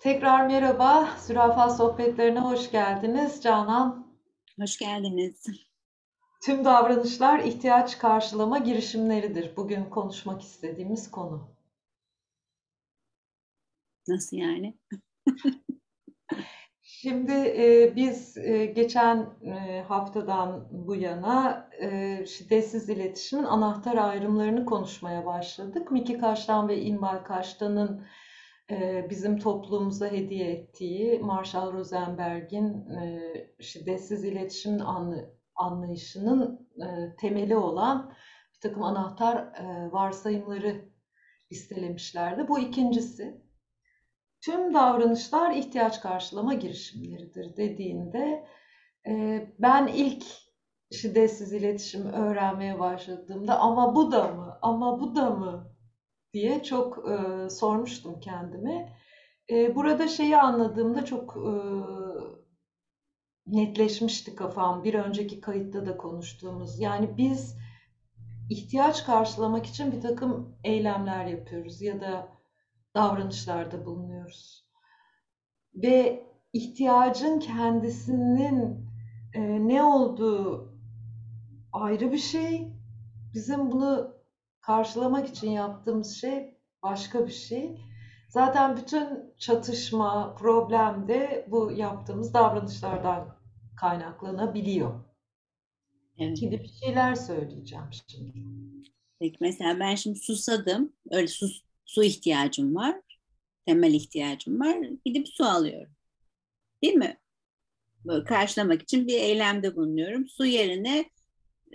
Tekrar merhaba, Zürafa Sohbetlerine hoş geldiniz Canan. Hoş geldiniz. Tüm davranışlar ihtiyaç karşılama girişimleridir. Bugün konuşmak istediğimiz konu. Nasıl yani? Şimdi e, biz e, geçen e, haftadan bu yana e, şiddetsiz iletişimin anahtar ayrımlarını konuşmaya başladık. Miki Kaştan ve İnbal Kaştan'ın bizim toplumumuza hediye ettiği Marshall Rosenberg'in e, şiddetsiz iletişimin anlı, anlayışının e, temeli olan bir takım anahtar e, varsayımları listelemişlerdi. Bu ikincisi. Tüm davranışlar ihtiyaç karşılama girişimleridir dediğinde ben ilk şiddetsiz iletişim öğrenmeye başladığımda ama bu da mı, ama bu da mı diye çok e, sormuştum kendime. E, burada şeyi anladığımda çok e, netleşmişti kafam. Bir önceki kayıtta da konuştuğumuz. Yani biz ihtiyaç karşılamak için bir takım eylemler yapıyoruz ya da davranışlarda bulunuyoruz. Ve ihtiyacın kendisinin e, ne olduğu ayrı bir şey. Bizim bunu karşılamak için yaptığımız şey başka bir şey. Zaten bütün çatışma, problem de bu yaptığımız davranışlardan kaynaklanabiliyor. Evet. Şimdi bir şeyler söyleyeceğim şimdi. Peki mesela ben şimdi susadım. Öyle su, su ihtiyacım var. Temel ihtiyacım var. Gidip su alıyorum. Değil mi? Böyle karşılamak için bir eylemde bulunuyorum. Su yerine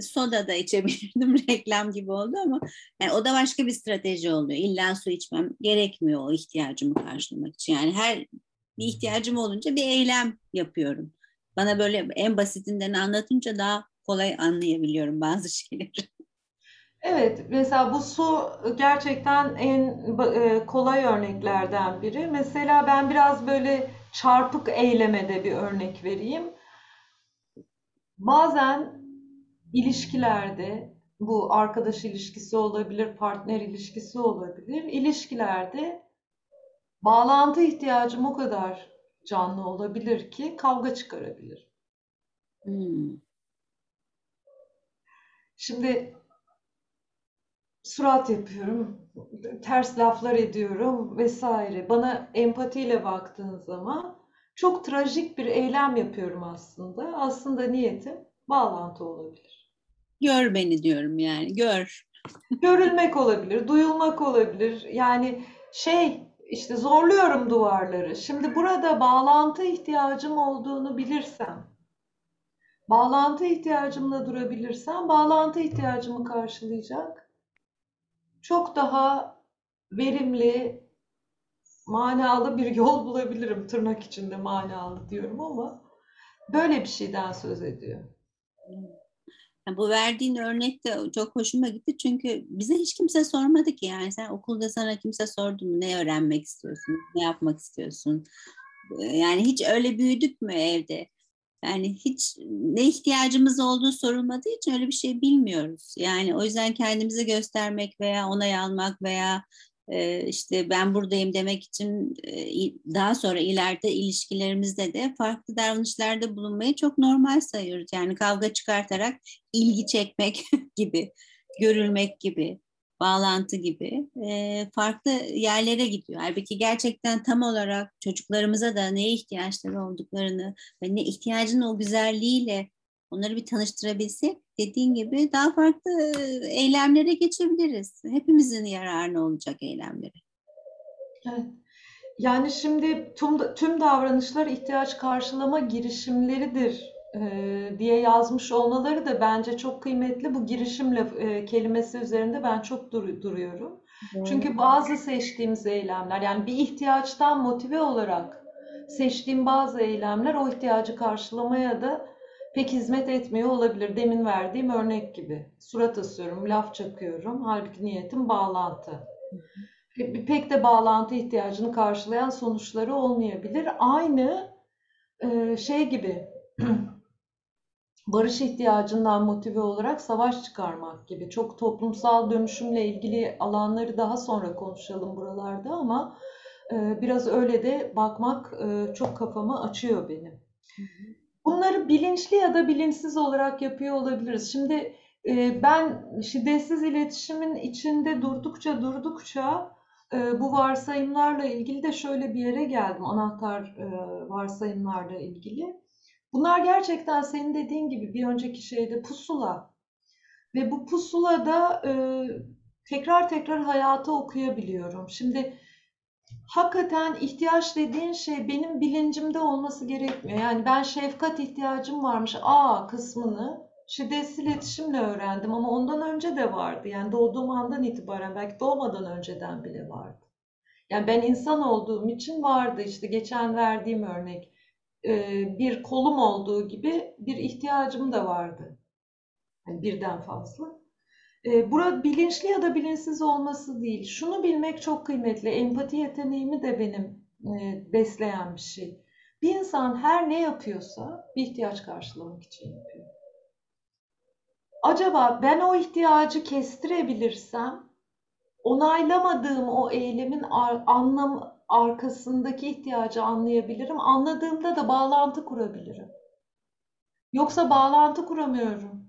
soda da içebilirdim. Reklam gibi oldu ama yani o da başka bir strateji oluyor. İlla su içmem gerekmiyor o ihtiyacımı karşılamak için. Yani her bir ihtiyacım olunca bir eylem yapıyorum. Bana böyle en basitinden anlatınca daha kolay anlayabiliyorum bazı şeyleri. Evet, mesela bu su gerçekten en e, kolay örneklerden biri. Mesela ben biraz böyle çarpık eylemede bir örnek vereyim. Bazen ilişkilerde bu arkadaş ilişkisi olabilir, partner ilişkisi olabilir. İlişkilerde bağlantı ihtiyacım o kadar canlı olabilir ki kavga çıkarabilir. Hmm. Şimdi surat yapıyorum, ters laflar ediyorum vesaire. Bana empatiyle baktığın zaman çok trajik bir eylem yapıyorum aslında. Aslında niyetim bağlantı olabilir. Gör beni diyorum yani, gör. Görülmek olabilir, duyulmak olabilir. Yani şey işte zorluyorum duvarları. Şimdi burada bağlantı ihtiyacım olduğunu bilirsem, bağlantı ihtiyacımla durabilirsem, bağlantı ihtiyacımı karşılayacak çok daha verimli, manalı bir yol bulabilirim. Tırnak içinde manalı diyorum ama böyle bir şeyden söz ediyor. Bu verdiğin örnek de çok hoşuma gitti çünkü bize hiç kimse sormadı ki yani sen okulda sana kimse sordu mu ne öğrenmek istiyorsun, ne yapmak istiyorsun? Yani hiç öyle büyüdük mü evde? Yani hiç ne ihtiyacımız olduğu sorulmadığı için öyle bir şey bilmiyoruz. Yani o yüzden kendimizi göstermek veya onay almak veya işte ben buradayım demek için daha sonra ileride ilişkilerimizde de farklı davranışlarda bulunmayı çok normal sayıyoruz. Yani kavga çıkartarak ilgi çekmek gibi, görülmek gibi, bağlantı gibi farklı yerlere gidiyor. Halbuki gerçekten tam olarak çocuklarımıza da neye ihtiyaçları olduklarını ve ne ihtiyacın o güzelliğiyle onları bir tanıştırabilsek dediğin gibi daha farklı eylemlere geçebiliriz. Hepimizin yararına olacak eylemlere. Evet. Yani şimdi tüm, tüm davranışlar ihtiyaç karşılama girişimleridir e, diye yazmış olmaları da bence çok kıymetli. Bu girişimle e, kelimesi üzerinde ben çok dur, duruyorum. Evet. Çünkü bazı seçtiğimiz eylemler yani bir ihtiyaçtan motive olarak seçtiğim bazı eylemler o ihtiyacı karşılamaya da pek hizmet etmiyor olabilir. Demin verdiğim örnek gibi. Surat asıyorum, laf çakıyorum. Halbuki niyetim bağlantı. Pek de bağlantı ihtiyacını karşılayan sonuçları olmayabilir. Aynı e, şey gibi barış ihtiyacından motive olarak savaş çıkarmak gibi. Çok toplumsal dönüşümle ilgili alanları daha sonra konuşalım buralarda ama E, biraz öyle de bakmak e, çok kafamı açıyor benim. Bunları bilinçli ya da bilinçsiz olarak yapıyor olabiliriz. Şimdi e, ben şiddetsiz iletişimin içinde durdukça durdukça e, bu varsayımlarla ilgili de şöyle bir yere geldim. Anahtar e, varsayımlarla ilgili. Bunlar gerçekten senin dediğin gibi bir önceki şeyde pusula. Ve bu pusulada tekrar tekrar hayata okuyabiliyorum. Şimdi hakikaten ihtiyaç dediğin şey benim bilincimde olması gerekmiyor. Yani ben şefkat ihtiyacım varmış A kısmını şiddetsiz iletişimle öğrendim ama ondan önce de vardı. Yani doğduğum andan itibaren belki doğmadan önceden bile vardı. Yani ben insan olduğum için vardı. İşte geçen verdiğim örnek bir kolum olduğu gibi bir ihtiyacım da vardı. Yani birden fazla. Burada bilinçli ya da bilinçsiz olması değil. Şunu bilmek çok kıymetli. Empati yeteneğimi de benim besleyen bir şey. Bir insan her ne yapıyorsa bir ihtiyaç karşılamak için yapıyor. Acaba ben o ihtiyacı kestirebilirsem onaylamadığım o eylemin anlam arkasındaki ihtiyacı anlayabilirim. Anladığımda da bağlantı kurabilirim. Yoksa bağlantı kuramıyorum.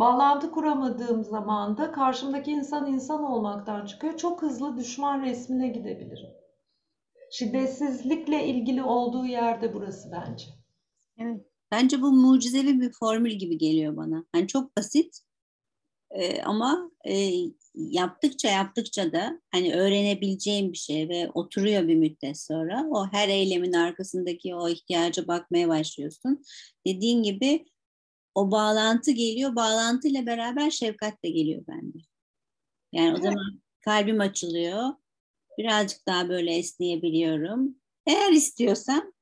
Bağlantı kuramadığım zaman da karşımdaki insan insan olmaktan çıkıyor. Çok hızlı düşman resmine gidebilirim. Şiddetsizlikle ilgili olduğu yerde burası bence. Evet. Bence bu mucizevi bir formül gibi geliyor bana. Hani çok basit e, ama e, yaptıkça yaptıkça da hani öğrenebileceğim bir şey ve oturuyor bir müddet sonra o her eylemin arkasındaki o ihtiyaca bakmaya başlıyorsun. Dediğin gibi o bağlantı geliyor. Bağlantıyla beraber şefkat de geliyor bende. Yani o zaman kalbim açılıyor. Birazcık daha böyle esneyebiliyorum. Eğer istiyorsam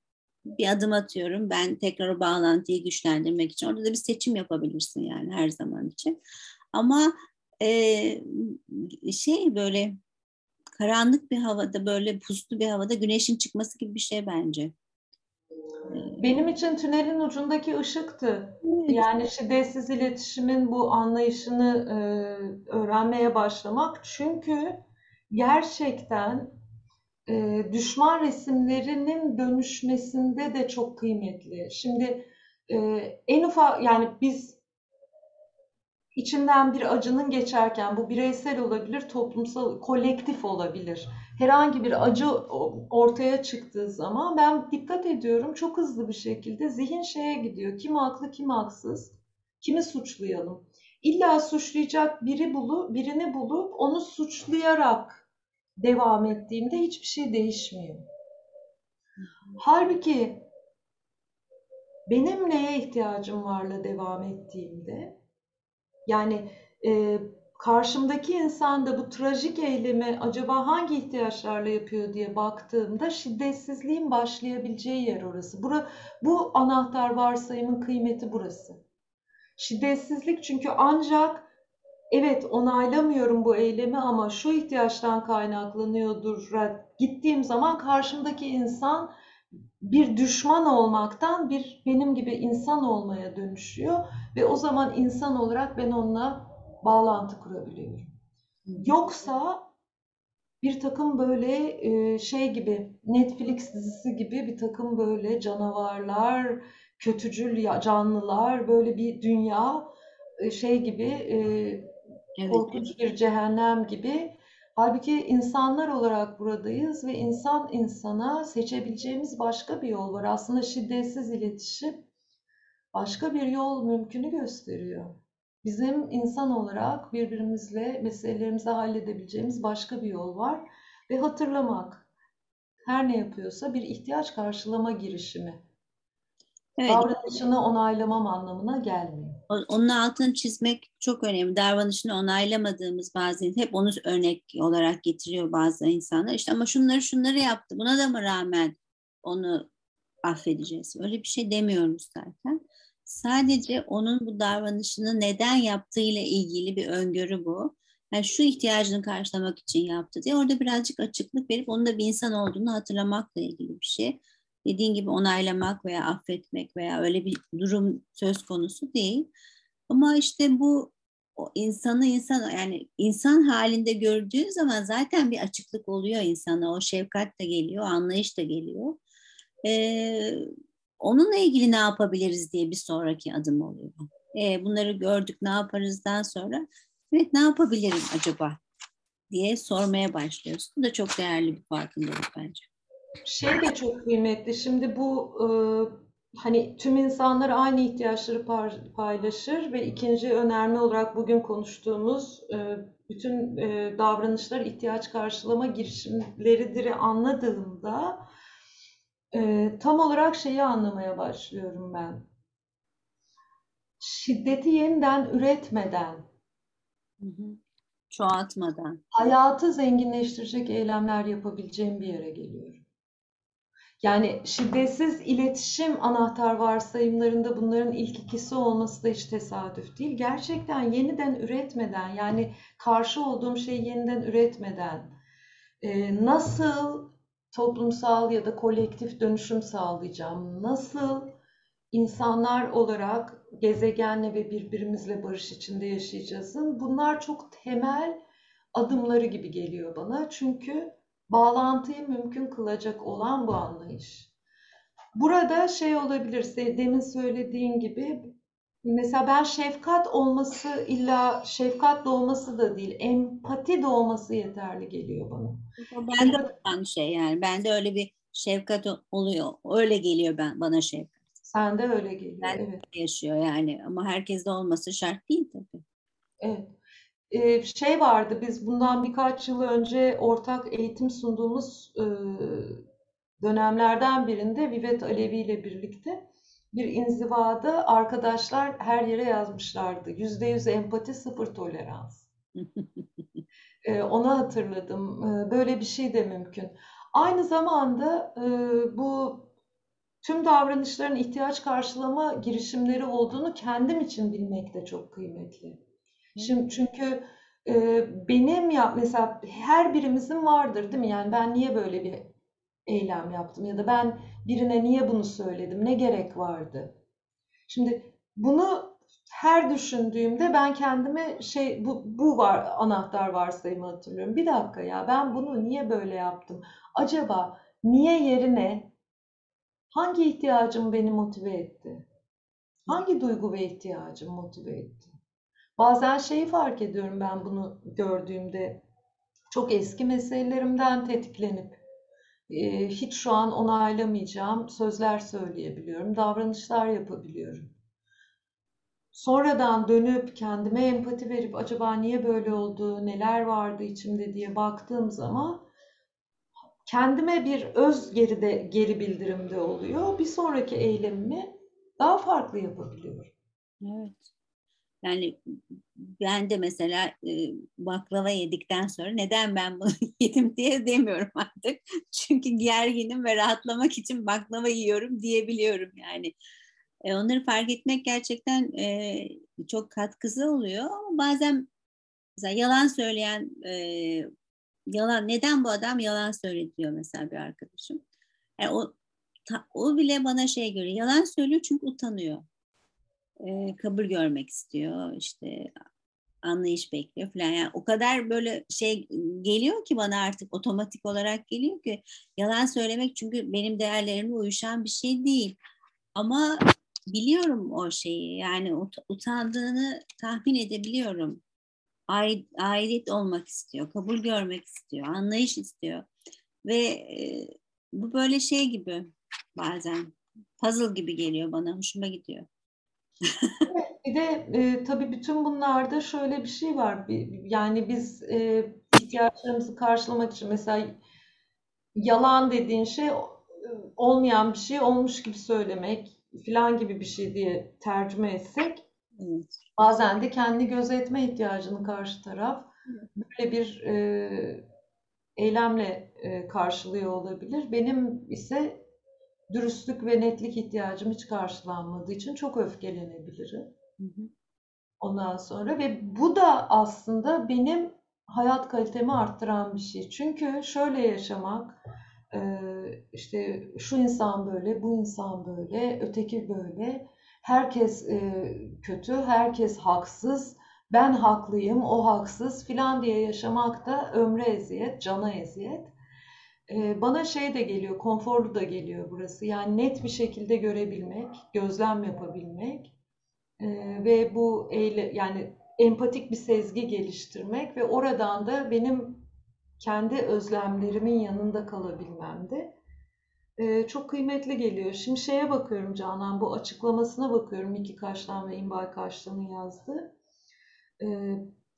bir adım atıyorum. Ben tekrar o bağlantıyı güçlendirmek için. Orada da bir seçim yapabilirsin yani her zaman için. Ama e, şey böyle karanlık bir havada böyle puslu bir havada güneşin çıkması gibi bir şey bence. Benim için tünelin ucundaki ışıktı. Yani şiddetsiz iletişimin bu anlayışını e, öğrenmeye başlamak. Çünkü gerçekten e, düşman resimlerinin dönüşmesinde de çok kıymetli. Şimdi e, en ufak yani biz içinden bir acının geçerken bu bireysel olabilir, toplumsal, kolektif olabilir. Herhangi bir acı ortaya çıktığı zaman ben dikkat ediyorum çok hızlı bir şekilde zihin şeye gidiyor. Kim haklı, kim haksız, kimi suçlayalım. İlla suçlayacak biri bulu, birini bulup onu suçlayarak devam ettiğimde hiçbir şey değişmiyor. Halbuki benim neye ihtiyacım varla devam ettiğimde yani e, karşımdaki insan da bu trajik eylemi acaba hangi ihtiyaçlarla yapıyor diye baktığımda şiddetsizliğin başlayabileceği yer orası. Bura, bu anahtar varsayımın kıymeti burası. Şiddetsizlik çünkü ancak evet onaylamıyorum bu eylemi ama şu ihtiyaçtan kaynaklanıyordur. Gittiğim zaman karşımdaki insan bir düşman olmaktan bir benim gibi insan olmaya dönüşüyor ve o zaman insan olarak ben onunla bağlantı kurabiliyorum. Yoksa bir takım böyle e, şey gibi Netflix dizisi gibi bir takım böyle canavarlar, kötücül canlılar böyle bir dünya e, şey gibi e, korkunç bir cehennem gibi Halbuki insanlar olarak buradayız ve insan insana seçebileceğimiz başka bir yol var. Aslında şiddetsiz iletişim başka bir yol mümkünü gösteriyor. Bizim insan olarak birbirimizle meselelerimizi halledebileceğimiz başka bir yol var ve hatırlamak. Her ne yapıyorsa bir ihtiyaç karşılama girişimi. Evet. Davranışını onaylamam anlamına gelmiyor. Onun altını çizmek çok önemli. Davranışını onaylamadığımız bazı hep onu örnek olarak getiriyor bazı insanlar. İşte ama şunları şunları yaptı. Buna da mı rağmen onu affedeceğiz? Öyle bir şey demiyoruz zaten. Sadece onun bu davranışını neden yaptığıyla ilgili bir öngörü bu. Yani şu ihtiyacını karşılamak için yaptı diye orada birazcık açıklık verip onun da bir insan olduğunu hatırlamakla ilgili bir şey dediğin gibi onaylamak veya affetmek veya öyle bir durum söz konusu değil. Ama işte bu o insanı insan yani insan halinde gördüğün zaman zaten bir açıklık oluyor insana. O şefkat de geliyor, anlayış da geliyor. Ee, onunla ilgili ne yapabiliriz diye bir sonraki adım oluyor. Ee, bunları gördük ne yaparızdan sonra evet ne yapabilirim acaba diye sormaya başlıyorsun. Bu da çok değerli bir farkındalık bence. Şey de çok kıymetli. Şimdi bu e, hani tüm insanlar aynı ihtiyaçları paylaşır ve ikinci önerme olarak bugün konuştuğumuz e, bütün e, davranışlar ihtiyaç karşılama girişimleridir anladığımda e, tam olarak şeyi anlamaya başlıyorum ben. Şiddeti yeniden üretmeden, hı hı. çoğaltmadan, hayatı zenginleştirecek eylemler yapabileceğim bir yere geliyorum. Yani şiddetsiz iletişim anahtar varsayımlarında bunların ilk ikisi olması da hiç tesadüf değil. Gerçekten yeniden üretmeden yani karşı olduğum şeyi yeniden üretmeden e, nasıl toplumsal ya da kolektif dönüşüm sağlayacağım? Nasıl insanlar olarak gezegenle ve birbirimizle barış içinde yaşayacağızın bunlar çok temel adımları gibi geliyor bana. Çünkü bağlantıyı mümkün kılacak olan bu anlayış. Burada şey olabilir, demin söylediğin gibi mesela ben şefkat olması illa şefkat doğması da değil, empati doğması yeterli geliyor bana. Ben de olan şey yani, ben de öyle bir şefkat oluyor, öyle geliyor ben bana şefkat. Sen de öyle geliyor, ben evet. yaşıyor yani ama herkeste olması şart değil tabii. Evet e, şey vardı biz bundan birkaç yıl önce ortak eğitim sunduğumuz e, dönemlerden birinde Vivet Alevi ile birlikte bir inzivada arkadaşlar her yere yazmışlardı. Yüzde yüz empati, sıfır tolerans. e, onu hatırladım. E, böyle bir şey de mümkün. Aynı zamanda e, bu tüm davranışların ihtiyaç karşılama girişimleri olduğunu kendim için bilmek de çok kıymetli. Şimdi çünkü e, benim ya mesela her birimizin vardır değil mi? Yani ben niye böyle bir eylem yaptım ya da ben birine niye bunu söyledim? Ne gerek vardı? Şimdi bunu her düşündüğümde ben kendime şey bu, bu var anahtar varsayımı hatırlıyorum. Bir dakika ya ben bunu niye böyle yaptım? Acaba niye yerine hangi ihtiyacım beni motive etti? Hangi duygu ve ihtiyacım motive etti? Bazen şeyi fark ediyorum ben bunu gördüğümde. Çok eski meselelerimden tetiklenip e, hiç şu an onaylamayacağım sözler söyleyebiliyorum, davranışlar yapabiliyorum. Sonradan dönüp kendime empati verip acaba niye böyle oldu, neler vardı içimde diye baktığım zaman kendime bir öz geride geri bildirimde oluyor. Bir sonraki eylemimi daha farklı yapabiliyorum. Evet. Yani ben de mesela e, baklava yedikten sonra neden ben bunu yedim diye demiyorum artık. Çünkü gerginim ve rahatlamak için baklava yiyorum diyebiliyorum yani. E, onları fark etmek gerçekten e, çok katkısı oluyor ama bazen mesela yalan söyleyen e, yalan neden bu adam yalan söyletiyor mesela bir arkadaşım. Yani o ta, o bile bana şey göre yalan söylüyor çünkü utanıyor e, kabul görmek istiyor işte anlayış bekliyor falan. Yani o kadar böyle şey geliyor ki bana artık otomatik olarak geliyor ki yalan söylemek çünkü benim değerlerime uyuşan bir şey değil. Ama biliyorum o şeyi yani ut- utandığını tahmin edebiliyorum. Ait olmak istiyor kabul görmek istiyor anlayış istiyor. Ve e, bu böyle şey gibi bazen puzzle gibi geliyor bana hoşuma gidiyor bir de e, tabii bütün bunlarda şöyle bir şey var. Yani biz e, ihtiyaçlarımızı karşılamak için mesela yalan dediğin şey olmayan bir şey olmuş gibi söylemek filan gibi bir şey diye tercüme etsek evet. bazen de kendi gözetme ihtiyacını karşı taraf böyle bir e, eylemle e, karşılıyor olabilir. Benim ise dürüstlük ve netlik ihtiyacım hiç karşılanmadığı için çok öfkelenebilirim. Ondan sonra ve bu da aslında benim hayat kalitemi arttıran bir şey. Çünkü şöyle yaşamak, işte şu insan böyle, bu insan böyle, öteki böyle, herkes kötü, herkes haksız, ben haklıyım, o haksız filan diye yaşamak da ömre eziyet, cana eziyet. Bana şey de geliyor, konforlu da geliyor burası. Yani net bir şekilde görebilmek, gözlem yapabilmek ve bu eyle, yani empatik bir sezgi geliştirmek ve oradan da benim kendi özlemlerimin yanında kalabilmem de ee, çok kıymetli geliyor. Şimdi şeye bakıyorum Canan, bu açıklamasına bakıyorum Miki Kaştan ve İmbal Kaştan'ın yazdığı. Ee,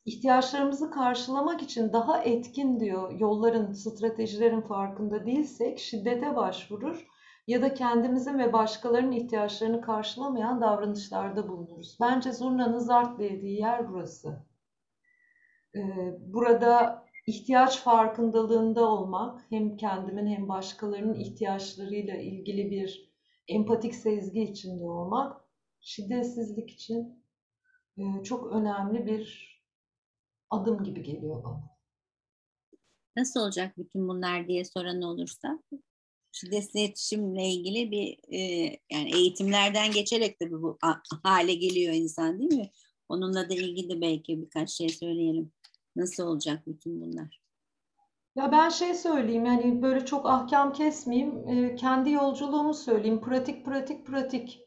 ihtiyaçlarımızı karşılamak için daha etkin diyor yolların, stratejilerin farkında değilsek şiddete başvurur ya da kendimizin ve başkalarının ihtiyaçlarını karşılamayan davranışlarda bulunuruz. Bence zurnanın zart dediği yer burası. Ee, burada ihtiyaç farkındalığında olmak, hem kendimin hem başkalarının ihtiyaçlarıyla ilgili bir empatik sezgi içinde olmak, şiddetsizlik için e, çok önemli bir adım gibi geliyor bana. Nasıl olacak bütün bunlar diye soran olursa şiddetli iletişimle ilgili bir e, yani eğitimlerden geçerek de bu hale geliyor insan değil mi? Onunla da ilgili belki birkaç şey söyleyelim. Nasıl olacak bütün bunlar? Ya ben şey söyleyeyim yani böyle çok ahkam kesmeyeyim. E, kendi yolculuğumu söyleyeyim. Pratik pratik pratik.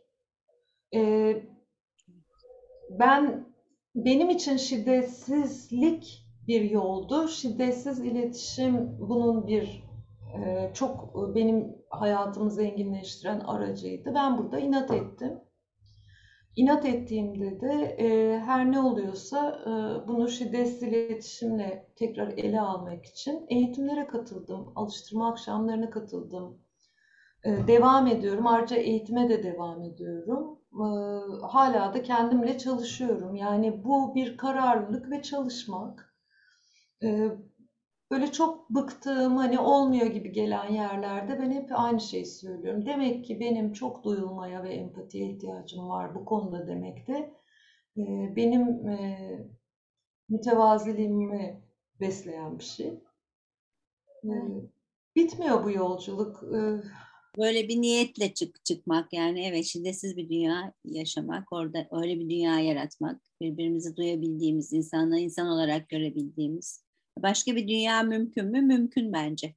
E, ben benim için şiddetsizlik bir yoldu. Şiddetsiz iletişim bunun bir e, çok benim hayatımı zenginleştiren aracıydı. Ben burada inat ettim. İnat ettiğimde de e, her ne oluyorsa e, bunu şiddetsiz iletişimle tekrar ele almak için eğitimlere katıldım, alıştırma akşamlarına katıldım. E, devam ediyorum, ayrıca eğitime de devam ediyorum. E, hala da kendimle çalışıyorum. Yani bu bir kararlılık ve çalışmak. E, böyle çok bıktığım, hani olmuyor gibi gelen yerlerde ben hep aynı şeyi söylüyorum. Demek ki benim çok duyulmaya ve empatiye ihtiyacım var bu konuda demek de e, benim e, mütevaziliğimi besleyen bir şey. Bitmiyor bu yolculuk. Böyle bir niyetle çık çıkmak yani evet şiddetsiz bir dünya yaşamak, orada öyle bir dünya yaratmak, birbirimizi duyabildiğimiz, insanla insan olarak görebildiğimiz Başka bir dünya mümkün mü? Mümkün bence.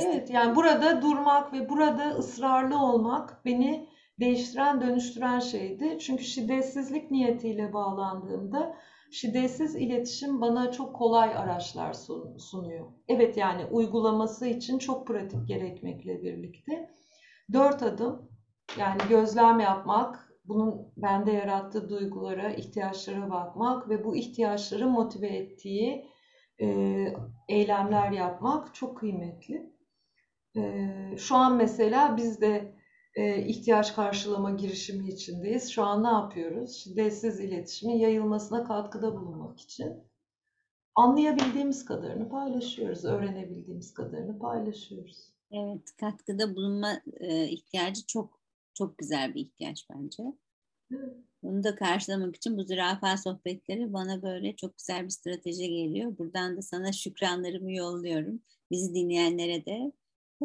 Evet, yani burada durmak ve burada ısrarlı olmak beni değiştiren, dönüştüren şeydi. Çünkü şiddetsizlik niyetiyle bağlandığımda şiddetsiz iletişim bana çok kolay araçlar sunuyor. Evet yani uygulaması için çok pratik gerekmekle birlikte. Dört adım yani gözlem yapmak, bunun bende yarattığı duygulara, ihtiyaçlara bakmak ve bu ihtiyaçları motive ettiği e, eylemler yapmak çok kıymetli. E, şu an mesela biz de ihtiyaç karşılama girişimi içindeyiz. Şu an ne yapıyoruz? Şiddetsiz iletişimin yayılmasına katkıda bulunmak için anlayabildiğimiz kadarını paylaşıyoruz, öğrenebildiğimiz kadarını paylaşıyoruz. Evet, katkıda bulunma e, ihtiyacı çok çok güzel bir ihtiyaç bence. Evet. Bunu da karşılamak için bu zürafa sohbetleri bana böyle çok güzel bir strateji geliyor. Buradan da sana şükranlarımı yolluyorum. Bizi dinleyenlere de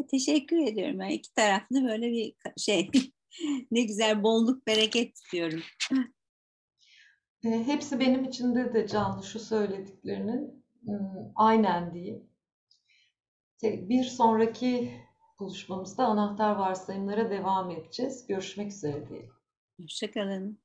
teşekkür ediyorum. Yani iki taraflı böyle bir şey ne güzel bolluk bereket istiyorum. E, hepsi benim içinde de canlı şu söylediklerinin aynen diyeyim. Bir sonraki buluşmamızda anahtar varsayımlara devam edeceğiz. Görüşmek üzere diyelim. Hoşçakalın.